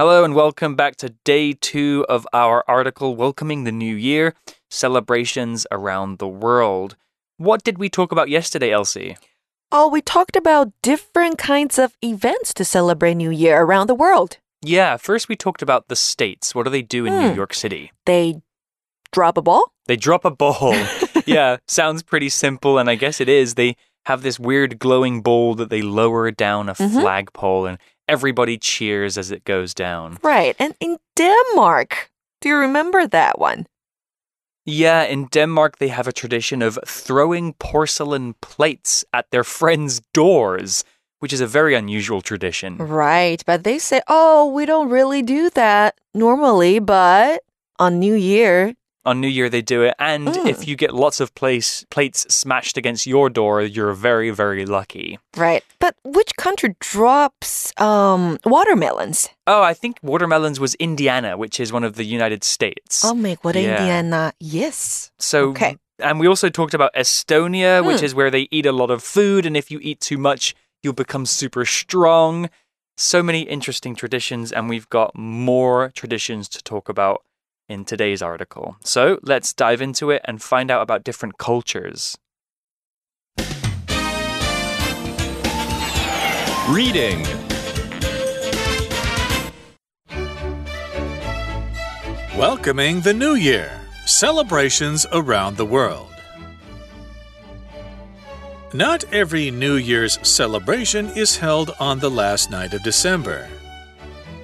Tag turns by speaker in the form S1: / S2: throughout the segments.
S1: Hello and welcome back to day two of our article welcoming the new year, celebrations around the world. What did we talk about yesterday, Elsie?
S2: Oh, we talked about different kinds of events to celebrate New Year around the world.
S1: Yeah, first we talked about the states. What do they do in New
S2: Hmm.
S1: York City?
S2: They drop a ball?
S1: They drop a ball. yeah, sounds pretty simple, and I guess it is. They have this weird glowing ball that they lower down a
S2: Mhm.
S1: flagpole, and everybody cheers as it goes down.
S2: Right. And in Denmark, do you remember that one?
S1: Yeah, in Denmark, they have a tradition of throwing porcelain plates at their friends' doors, which is a very unusual tradition.
S2: Right. But they say, oh, we don't really do that normally, but on New Year,
S1: on New Year they do it, and
S2: mm.
S1: if you get lots of place, plates smashed against your door, you're very very lucky.
S2: Right, but which country drops um, watermelons?
S1: Oh, I think watermelons was Indiana, which is one of the United States.
S2: Oh my god,
S1: yeah.
S2: Indiana, yes.
S1: So
S2: okay.
S1: And we also talked about Estonia,
S2: hmm.
S1: which is where they eat a lot of food, and if you eat too much, you'll become super strong. So many interesting traditions, and we've got more traditions to talk about in today's article. So, let's dive into it and find out about different cultures.
S3: Reading Welcoming the New Year. Celebrations around the world. Not every New Year's celebration is held on the last night of December.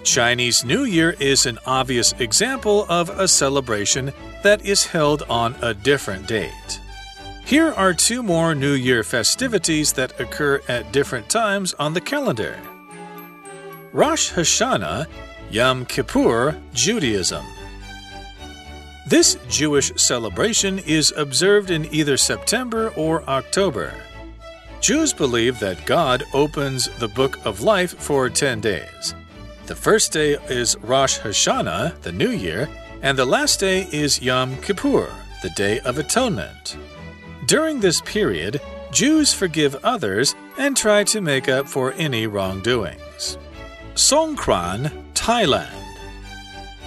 S3: Chinese New Year is an obvious example of a celebration that is held on a different date. Here are two more New Year festivities that occur at different times on the calendar Rosh Hashanah, Yom Kippur, Judaism. This Jewish celebration is observed in either September or October. Jews believe that God opens the book of life for 10 days. The first day is Rosh Hashanah, the New Year, and the last day is Yom Kippur, the Day of Atonement. During this period, Jews forgive others and try to make up for any wrongdoings. Songkran, Thailand.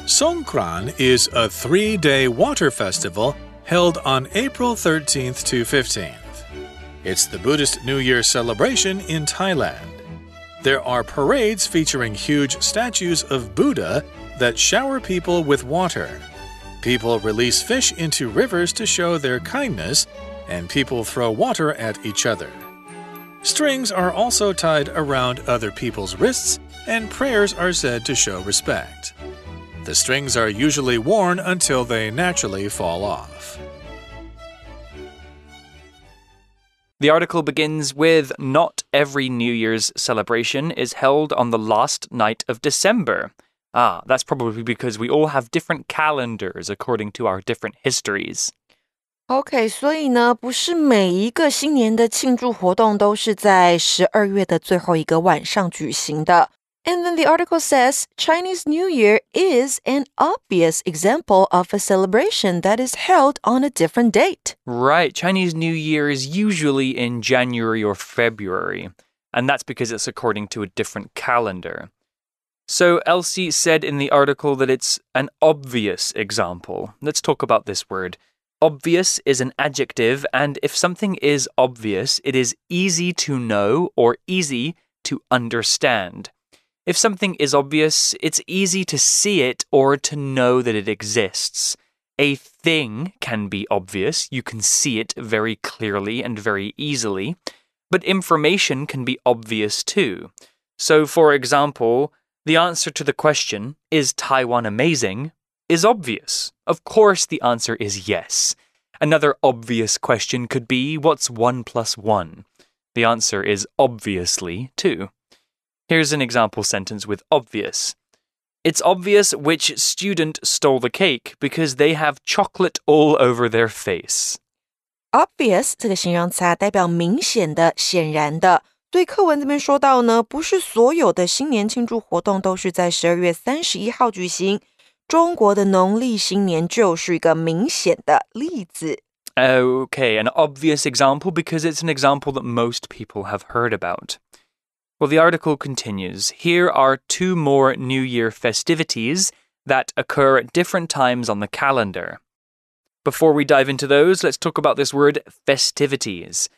S3: Songkran is a three day water festival held on April 13th to 15th. It's the Buddhist New Year celebration in Thailand. There are parades featuring huge statues of Buddha that shower people with water. People release fish into rivers to show their kindness, and people throw water at each other. Strings are also tied around other people's wrists, and prayers are said to show respect. The strings are usually worn until they naturally fall off.
S1: The article begins with Not every New Year's celebration is held on the last night of December. Ah, that's probably because we all have different calendars according to our different histories.
S2: OK，所以呢，不是每一个新年的庆祝活动都是在十二月的最后一个晚上举行的。 And then the article says Chinese New Year is an obvious example of a celebration that is held on a different date.
S1: Right, Chinese New Year is usually in January or February, and that's because it's according to a different calendar. So, Elsie said in the article that it's an obvious example. Let's talk about this word. Obvious is an adjective, and if something is obvious, it is easy to know or easy to understand. If something is obvious, it's easy to see it or to know that it exists. A thing can be obvious, you can see it very clearly and very easily, but information can be obvious too. So, for example, the answer to the question, Is Taiwan amazing? is obvious. Of course, the answer is yes. Another obvious question could be, What's 1 plus 1? The answer is obviously 2. Here's an example sentence with obvious. It's obvious which student stole the cake because they have chocolate all over their face.
S2: Obvious 这个形容词啊，代表明显的、显然的。所以课文这边说到呢，不是所有的新年庆祝活动都是在十二月三十一号举行。中国的农历新年就是一个明显的例子。
S1: Okay, an obvious example because it's an example that most people have heard about. Well, the article continues. Here are two more New Year festivities that occur at different times on the calendar. Before we dive into those, let's talk about this word festivities.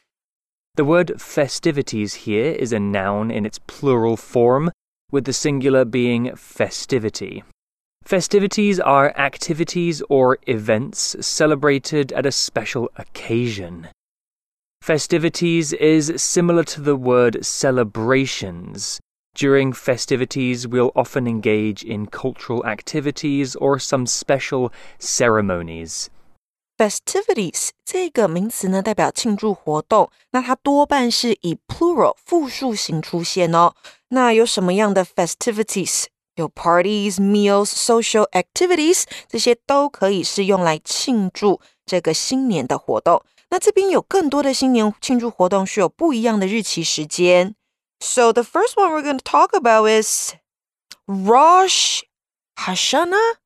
S1: The word festivities here is a noun in its plural form, with the singular being festivity. Festivities are activities or events celebrated at a special occasion. Festivities is similar to the word celebrations. During festivities, we'll often engage in cultural activities or some special ceremonies.
S2: Festivities 这个名词呢，代表庆祝活动，那它多半是以 plural 复数形出现哦。那有什么样的 festivities？有 parties, meals, social activities，这些都可以是用来庆祝这个新年的活动。 那这边有更多的新年庆祝活动是有不一样的日期时间。So the first one we're going to talk about is Rosh Hashanah.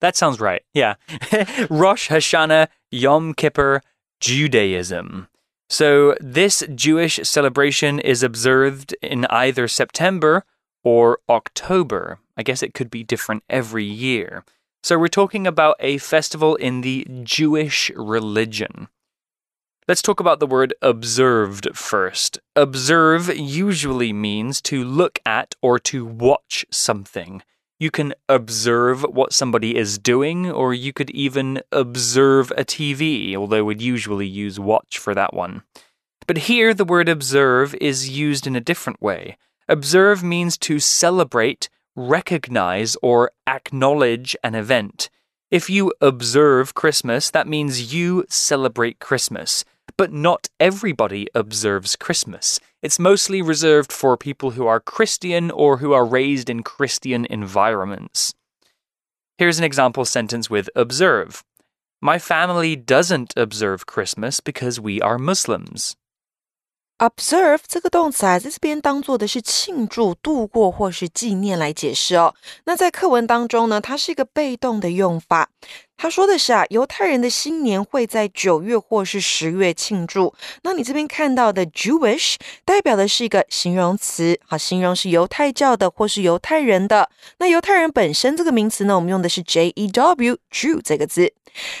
S1: That sounds right. Yeah. Rosh Hashanah, Yom Kippur, Judaism. So this Jewish celebration is observed in either September or October. I guess it could be different every year. So we're talking about a festival in the Jewish religion. Let's talk about the word observed first. Observe usually means to look at or to watch something. You can observe what somebody is doing, or you could even observe a TV, although we'd usually use watch for that one. But here, the word observe is used in a different way. Observe means to celebrate, recognize, or acknowledge an event. If you observe Christmas, that means you celebrate Christmas. But not everybody observes Christmas. It's mostly reserved for people who are Christian or who are raised in Christian environments. Here's an example sentence with observe. My family doesn't observe Christmas because we are Muslims.
S2: Observe 这个动词啊，在这边当做的是庆祝、度过或是纪念来解释哦。那在课文当中呢，它是一个被动的用法。他说的是啊，犹太人的新年会在九月或是十月庆祝。那你这边看到的 Jewish 代表的是一个形容词，好，形容是犹太教的或是犹太人的。那犹太人本身这个名词呢，我们用的是 J E W Jew 这个字。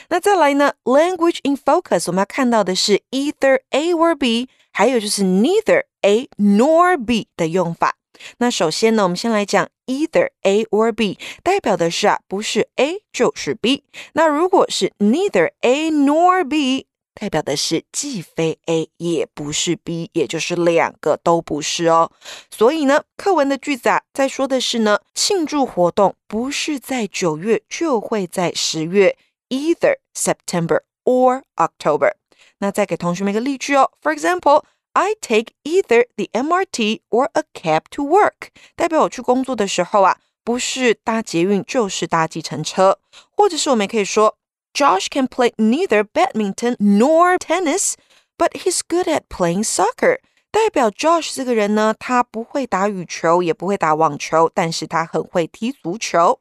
S2: 那再来呢，Language in focus，我们要看到的是 either A or B。还有就是 neither A nor B 的用法。那首先呢，我们先来讲 either A or B，代表的是啊，不是 A 就是 B。那如果是 neither A nor B，代表的是既非 A 也不是 B，也就是两个都不是哦。所以呢，课文的句子啊，在说的是呢，庆祝活动不是在九月，就会在十月，either September or October。那再给同学们一个例句哦。For example, I take either the MRT or a cab to work。代表我去工作的时候啊，不是搭捷运就是搭计程车。或者是我们也可以说，Josh can play neither badminton nor tennis, but he's good at playing soccer。代表 Josh 这个人呢，他不会打羽球，也不会打网球，但是他很会踢足球。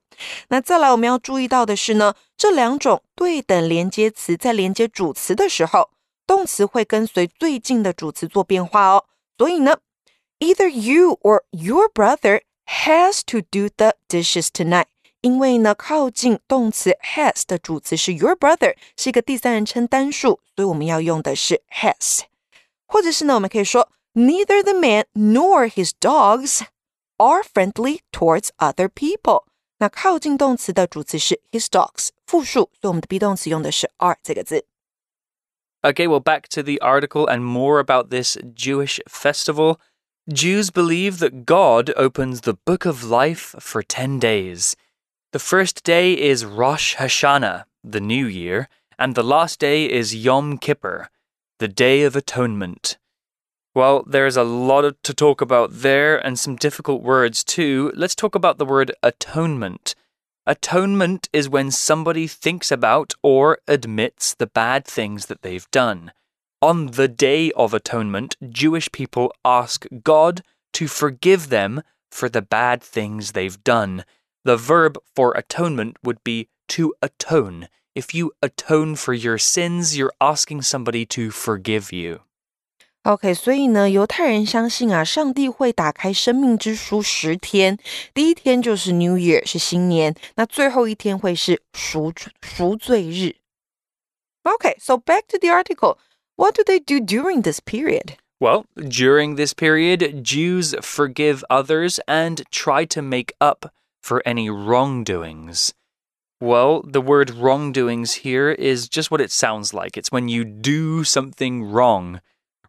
S2: 那再来，我们要注意到的是呢，这两种对等连接词在连接主词的时候。 动词会跟随最近的主词做变化哦。所以呢，either you or your brother has to do the dishes tonight。因为呢，靠近动词 has 的主词是 your brother，是一个第三人称单数，所以我们要用的是 has。或者是呢，我们可以说 neither the man nor his dogs are friendly towards other people。那靠近动词的主词是 his dogs，复数，所以我们的 be 动词用的是 are 这个字。
S1: Okay, well, back to the article and more about this Jewish festival. Jews believe that God opens the book of life for 10 days. The first day is Rosh Hashanah, the new year, and the last day is Yom Kippur, the day of atonement. Well, there's a lot to talk about there and some difficult words too. Let's talk about the word atonement. Atonement is when somebody thinks about or admits the bad things that they've done. On the Day of Atonement, Jewish people ask God to forgive them for the bad things they've done. The verb for atonement would be to atone. If you atone for your sins, you're asking somebody to forgive you.
S2: OK，所以呢，犹太人相信啊，上帝会打开生命之书十天，第一天就是 New Year，是新年，那最后一天会是赎赎罪日。OK，so back to the article. What do they do during this period?
S1: Well, during this period, Jews forgive others and try to make up for any wrongdoings. Well, the word wrongdoings here is just what it sounds like. It's when you do something wrong.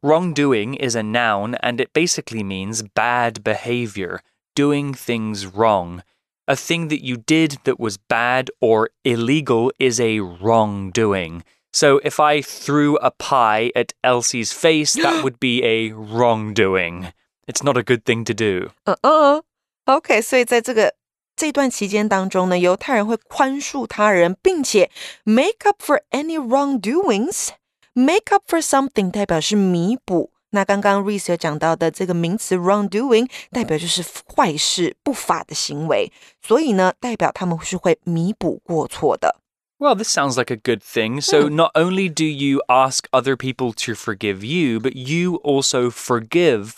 S1: Wrongdoing is a noun and it basically means bad behavior, doing things wrong. A thing that you did that was bad or illegal is a wrongdoing. So if I threw a pie at Elsie's face, that would be a wrongdoing. It's not a good thing to do.
S2: 嗯嗯，OK，所以在这个这段期间当中呢，犹太人会宽恕他人，并且 make up for any wrongdoings。 make up for something 代表是弥补。那刚刚 Reese 有讲到的这个名词 wrongdoing 代表就是坏事、不法的行为，所以呢，代表他们是会弥补过错的。
S1: Well, this sounds like a good thing. So, not only do you ask other people to forgive you, but you also forgive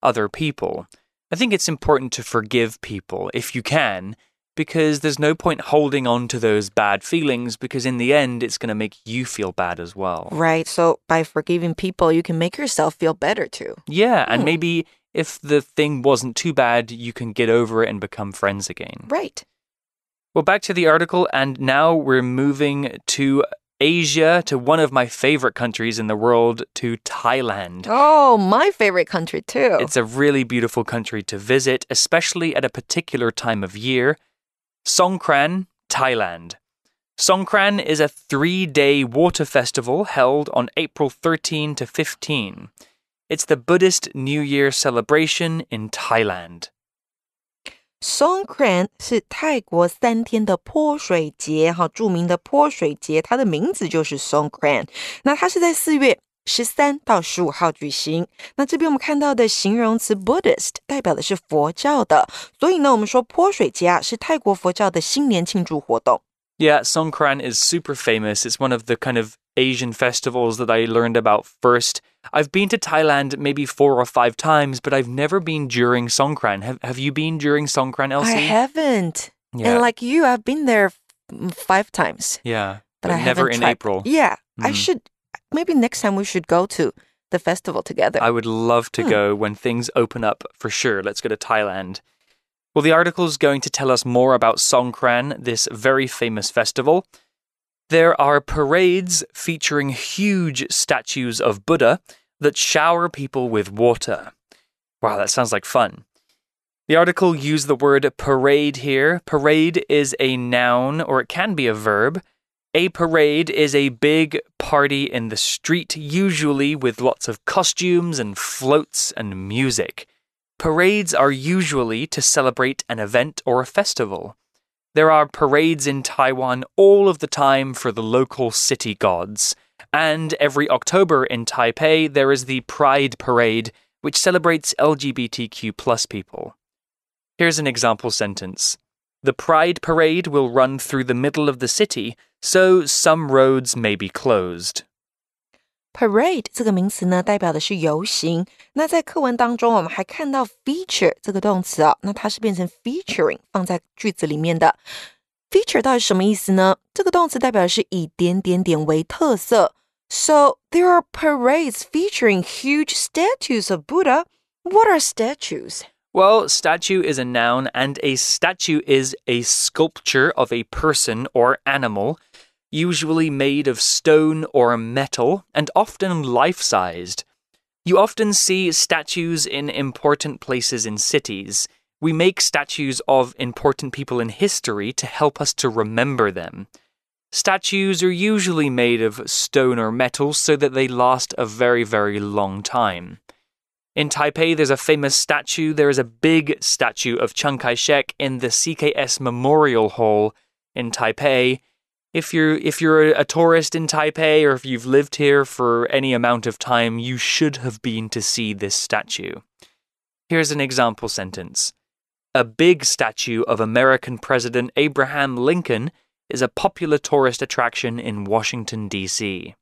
S1: other people. I think it's important to forgive people if you can, because there's no point holding on to those bad feelings, because in the end, it's going to make you feel bad as well.
S2: Right. So, by forgiving people, you can make yourself feel better too.
S1: Yeah. And
S2: Hmm.
S1: maybe if the thing wasn't too bad, you can get over it and become friends again.
S2: Right.
S1: Well, back to the article, and now we're moving to Asia, to one of my favorite countries in the world, to Thailand.
S2: Oh, my favorite country too.
S1: It's a really beautiful country to visit, especially at a particular time of year. Songkran, Thailand. Songkran is a three day water festival held on April 13 to 15. It's the Buddhist New Year celebration in Thailand.
S2: Songkran 是泰国三天的泼水节，哈，着名的泼水节，它的名字就是 Songkran。那它是在四月 十三到十五号举行。那这边我们看到的形容词 Buddhist 代表的是佛教的，所以呢，我们说泼水节啊是泰国佛教的新年庆祝活动。
S1: Yeah, Songkran is super famous. It's one of the kind of Asian festivals that I learned about first. I've been to Thailand maybe four or five times, but I've never been during Songkran. Have Have you been during Songkran, Elsie?
S2: I haven't.
S1: Yeah.
S2: And like you, I've been there f- five times,
S1: yeah,
S2: but, I
S1: never
S2: haven't
S1: in
S2: tried-
S1: April.
S2: Yeah, I
S1: Mm.
S2: should. Maybe next time we should go to the festival together.
S1: I would love to
S2: Hmm.
S1: go when things open up for sure. Let's go to Thailand. Well, the article is going to tell us more about Songkran, this very famous festival. There are parades featuring huge statues of Buddha that shower people with water. Wow, that sounds like fun. The article used the word parade here. Parade is a noun, or it can be a verb. A parade is a big party in the street, usually with lots of costumes and floats and music. Parades are usually to celebrate an event or a festival. There are parades in Taiwan all of the time for the local city gods. And every October in Taipei, there is the Pride Parade, which celebrates LGBTQ plus people. Here's an example sentence The Pride Parade will run through the middle of the city, so some roads may be closed.
S2: Parade 这个名词呢，代表的是游行。那在课文当中，我们还看到 feature 这个动词啊，那它是变成 featuring 放在句子里面的。feature 到底是什么意思呢？这个动词代表的是以点点点为特色。So there are parades featuring huge statues of Buddha. What are statues?
S1: Well, statue is a noun, and a statue is a sculpture of a person or animal, usually made of stone or metal, and often life sized. You often see statues in important places in cities. We make statues of important people in history to help us to remember them. Statues are usually made of stone or metal so that they last a very, very long time. In Taipei, there's a famous statue. There is a big statue of Chiang Kai shek in the CKS Memorial Hall in Taipei. If you're if you're a tourist in Taipei or if you've lived here for any amount of time, you should have been to see this statue. Here's an example sentence. A big statue of American President Abraham Lincoln is a popular tourist attraction in Washington D.C.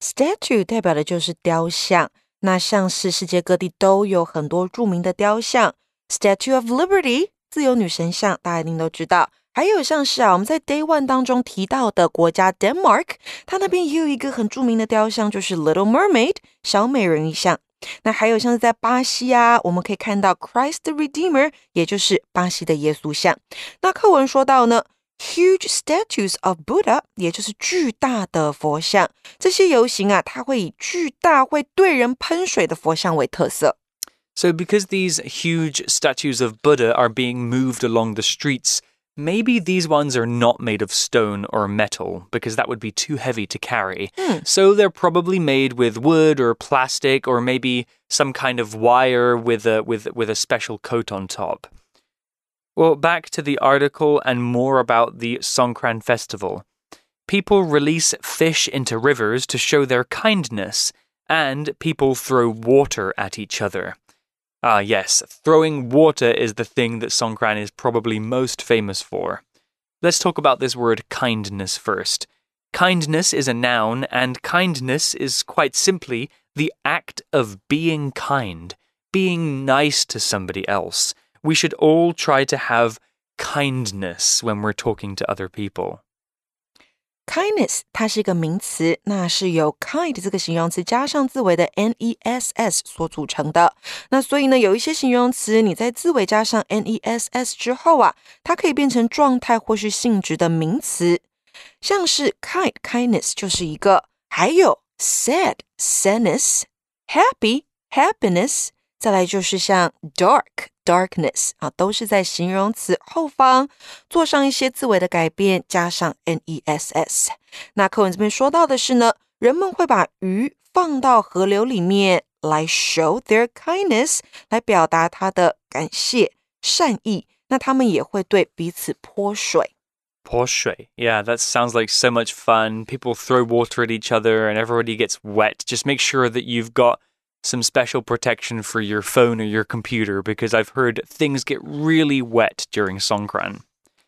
S2: Statue 代表的就是雕像。 那像是世界各地都有很多著名的雕像，Statue of Liberty 自由女神像，大家一定都知道。还有像是啊，我们在 Day One 当中提到的国家 Denmark，它那边也有一个很著名的雕像，就是 Little Mermaid 小美人鱼像。那还有像是在巴西啊，我们可以看到 Christ the Redeemer，也就是巴西的耶稣像。那课文说到呢 ，huge statues of Buddha，也就是巨大的佛像。这些游行啊，它会以巨大会对人喷水的佛像为特色。
S1: So because these huge statues of Buddha are being moved along the streets. Maybe these ones are not made of stone or metal because that would be too heavy to carry.
S2: Hmm.
S1: So they're probably made with wood or plastic or maybe some kind of wire with a with with a special coat on top. Well, back to the article and more about the Songkran festival. People release fish into rivers to show their kindness, and people throw water at each other. Ah, yes, throwing water is the thing that Songkran is probably most famous for. Let's talk about this word kindness first. Kindness is a noun, and kindness is quite simply the act of being kind, being nice to somebody else We should all try to have kindness when we're talking to other people.
S2: Kindness 它是一个名词，那是由 kind 这个形容词加上字尾的 n e s s 所组成的。那所以呢，有一些形容词你在字尾加上 n e s s 之后啊，它可以变成状态或是性质的名词，像是 kind kindness 就是一个，还有 sad sadness happy happiness，再来就是像 dark。 darkness 啊，都是在形容词后方做上一些字尾的改变，加上 n e s s。那课文这边说到的是呢，人们会把鱼放到河流里面来 show their kindness，来表达他的感谢善意。那他们也会对彼此泼水。
S1: 泼水. Yeah, that sounds like so much fun. People throw water at each other and everybody gets wet. Just make sure that you've got some special protection for your phone or your computer because I've heard things get really wet during Songkran.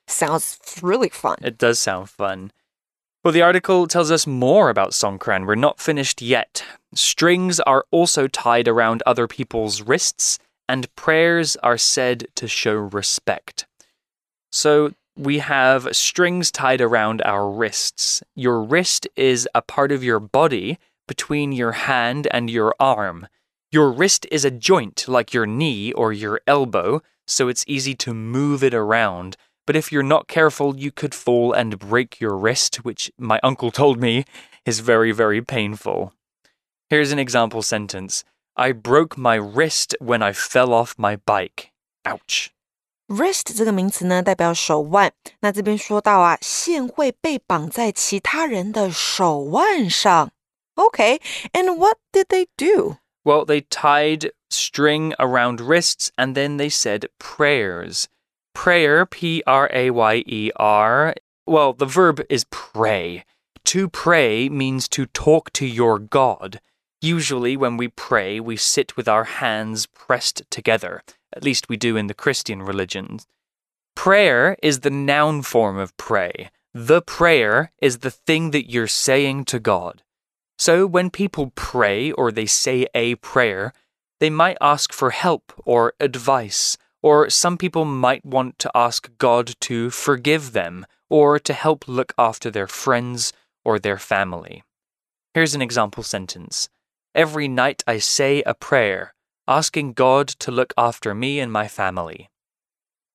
S2: Sounds really fun.
S1: It does sound fun. Well, the article tells us more about Songkran. We're not finished yet. Strings are also tied around other people's wrists, and prayers are said to show respect. So, we have strings tied around our wrists. Your wrist is a part of your body between your hand and your arm. Your wrist is a joint like your knee or your elbow, so it's easy to move it around. But if you're not careful, you could fall and break your wrist, which my uncle told me is very, very painful. Here's an example sentence I broke my wrist when I fell off my bike. Ouch.
S2: Wrist 这个名词呢，代表手腕。那这边说到啊，线会被绑在其他人的手腕上。 Okay, and what did they do?
S1: Well, they tied string around wrists and then they said prayers. Prayer, P R A Y E R. Well, the verb is pray. To pray means to talk to your God. Usually, when we pray, we sit with our hands pressed together. At least we do in the Christian religions. Prayer is the noun form of pray. The prayer is the thing that you're saying to God. So when people pray or they say a prayer, they might ask for help or advice, or some people might want to ask God to forgive them or to help look after their friends or their family. Here's an example sentence Every night I say a prayer, asking God to look after me and my family.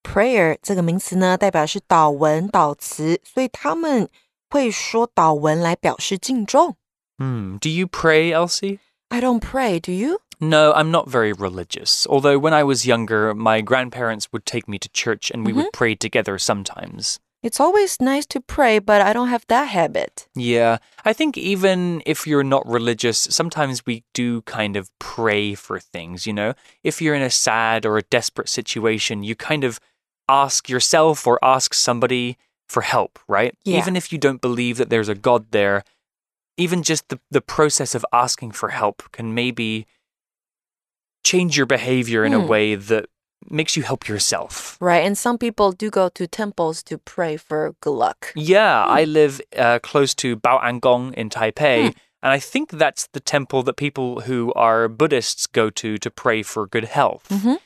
S2: Prayer 这个名词呢，代表是祷文、祷词，所以他们会说祷文来表示敬重。
S1: Hmm. Do you pray, Elsie?
S2: I don't pray, do you?
S1: No, I'm not very religious. Although when I was younger, my grandparents would take me to church and we would pray together sometimes.
S2: It's always nice to pray, but I don't have that habit.
S1: Yeah, I think even if you're not religious, sometimes we do kind of pray for things, you know? If you're in a sad or a desperate situation, you kind of ask yourself or ask somebody for help, right?
S2: Yeah.
S1: Even if you don't believe that there's a God there, even just the, the process of asking for help can maybe change your behavior in a
S2: Hmm.
S1: way that makes you help yourself.
S2: Right, and some people do go to temples to pray for good luck.
S1: Yeah, I live uh, close to Baoangong in Taipei, And I think that's the temple that people who are Buddhists go to to pray for good health.
S2: Mhm.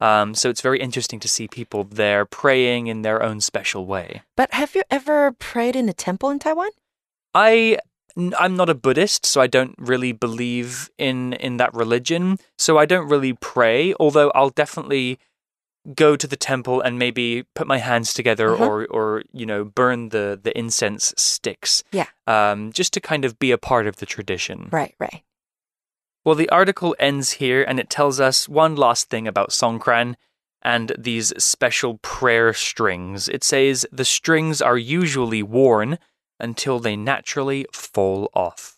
S1: Um, so it's very interesting to see people there praying in their own special way.
S2: But have you ever prayed in a temple in Taiwan?
S1: I I'm not a Buddhist, so I don't really believe in in that religion. So I don't really pray, although I'll definitely go to the temple and maybe put my hands together
S2: Uh-huh.
S1: or or you know burn the the incense sticks.
S2: Yeah.
S1: Um, just to kind of be a part of the tradition.
S2: Right, right.
S1: Well, the article ends here and it tells us one last thing about Songkran and these special prayer strings. It says the strings are usually worn until they naturally fall off.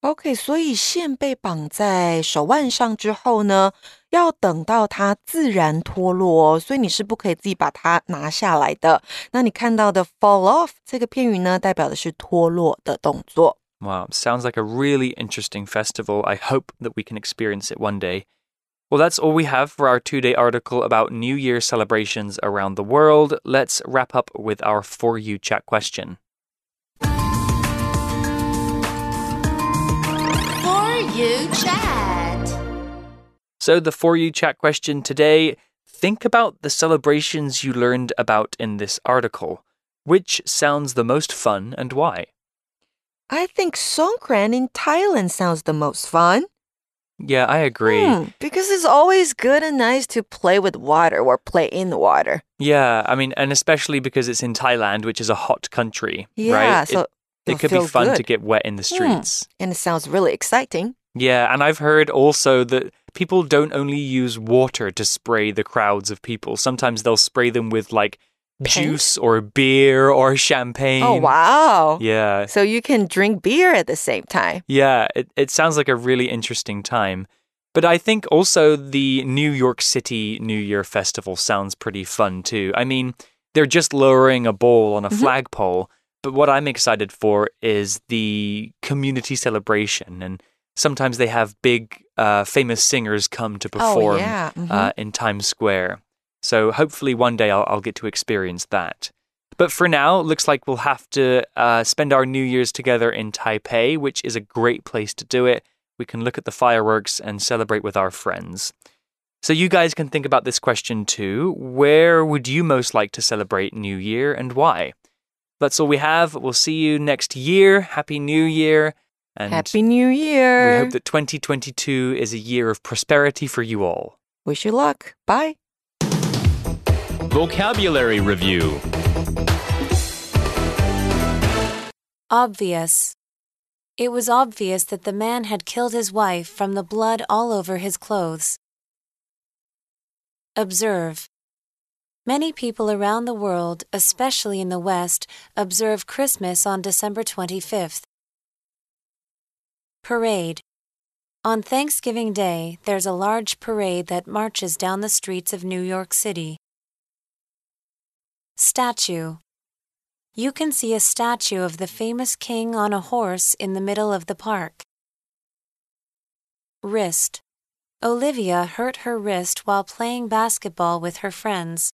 S2: OK，所以线被绑在手腕上之后呢，要等到它自然脱落哦，所以你是不可以自己把它拿下来的。那你看到的 fall off 这个片语呢，代表的是脱落的动作。
S1: Wow, sounds like a really interesting festival. I hope that we can experience it one day. Well, that's all we have for our two day article about New Year celebrations around the world. Let's wrap up with our For You chat question.
S4: You chat.
S1: So, the For You chat question today think about the celebrations you learned about in this article. Which sounds the most fun and why?
S2: I think Songkran in Thailand sounds the most fun.
S1: Yeah, I agree.
S2: Hmm, because it's always good and nice to play with water or play in the water.
S1: Yeah, I mean, and especially because it's in Thailand, which is a hot country,
S2: Yeah,
S1: right?
S2: so
S1: it,
S2: it'll
S1: could be
S2: feel
S1: fun to get wet in the streets.
S2: And it sounds really exciting.
S1: Yeah, and I've heard also that people don't only use water to spray the crowds of people. Sometimes they'll spray them with like
S2: Paint?
S1: juice or beer or champagne.
S2: Oh, wow.
S1: Yeah.
S2: So you can drink beer at the same time.
S1: Yeah, it, it sounds like a really interesting time. But I think also the New York City New Year Festival sounds pretty fun too. I mean, they're just lowering a ball on a mm-hmm. flagpole, but what I'm excited for is the community celebration. And sometimes they have big, uh, famous singers come to perform
S2: Oh, yeah. Mhm.
S1: uh, in Times Square. So hopefully one day I'll, I'll get to experience that. But for now, it looks like we'll have to uh, spend our New Year's together in Taipei, which is a great place to do it. We can look at the fireworks and celebrate with our friends. So you guys can think about this question too. Where would you most like to celebrate New Year and why? That's all we have. We'll see you next year. Happy New Year. And
S2: Happy New Year.
S1: we hope that 2022 is a year of prosperity for you all.
S2: Wish you luck. Bye.
S5: Vocabulary Review
S4: Obvious. It was obvious that the man had killed his wife from the blood all over his clothes. Observe. Many people around the world, especially in the West, observe Christmas on December 25th. Parade. On Thanksgiving Day, there's a large parade that marches down the streets of New York City. Statue. You can see a statue of the famous king on a horse in the middle of the park. Wrist. Olivia hurt her wrist while playing basketball with her friends.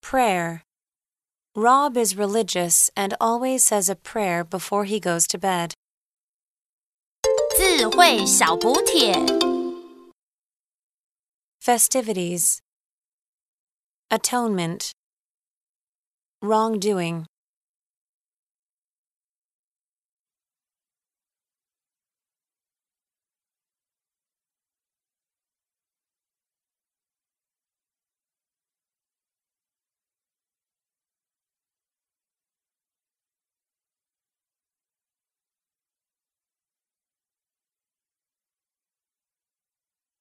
S4: Prayer. Rob is religious and always says a prayer before he goes to bed.
S6: 智慧小补帖。
S4: Festivities. Atonement. Wrongdoing.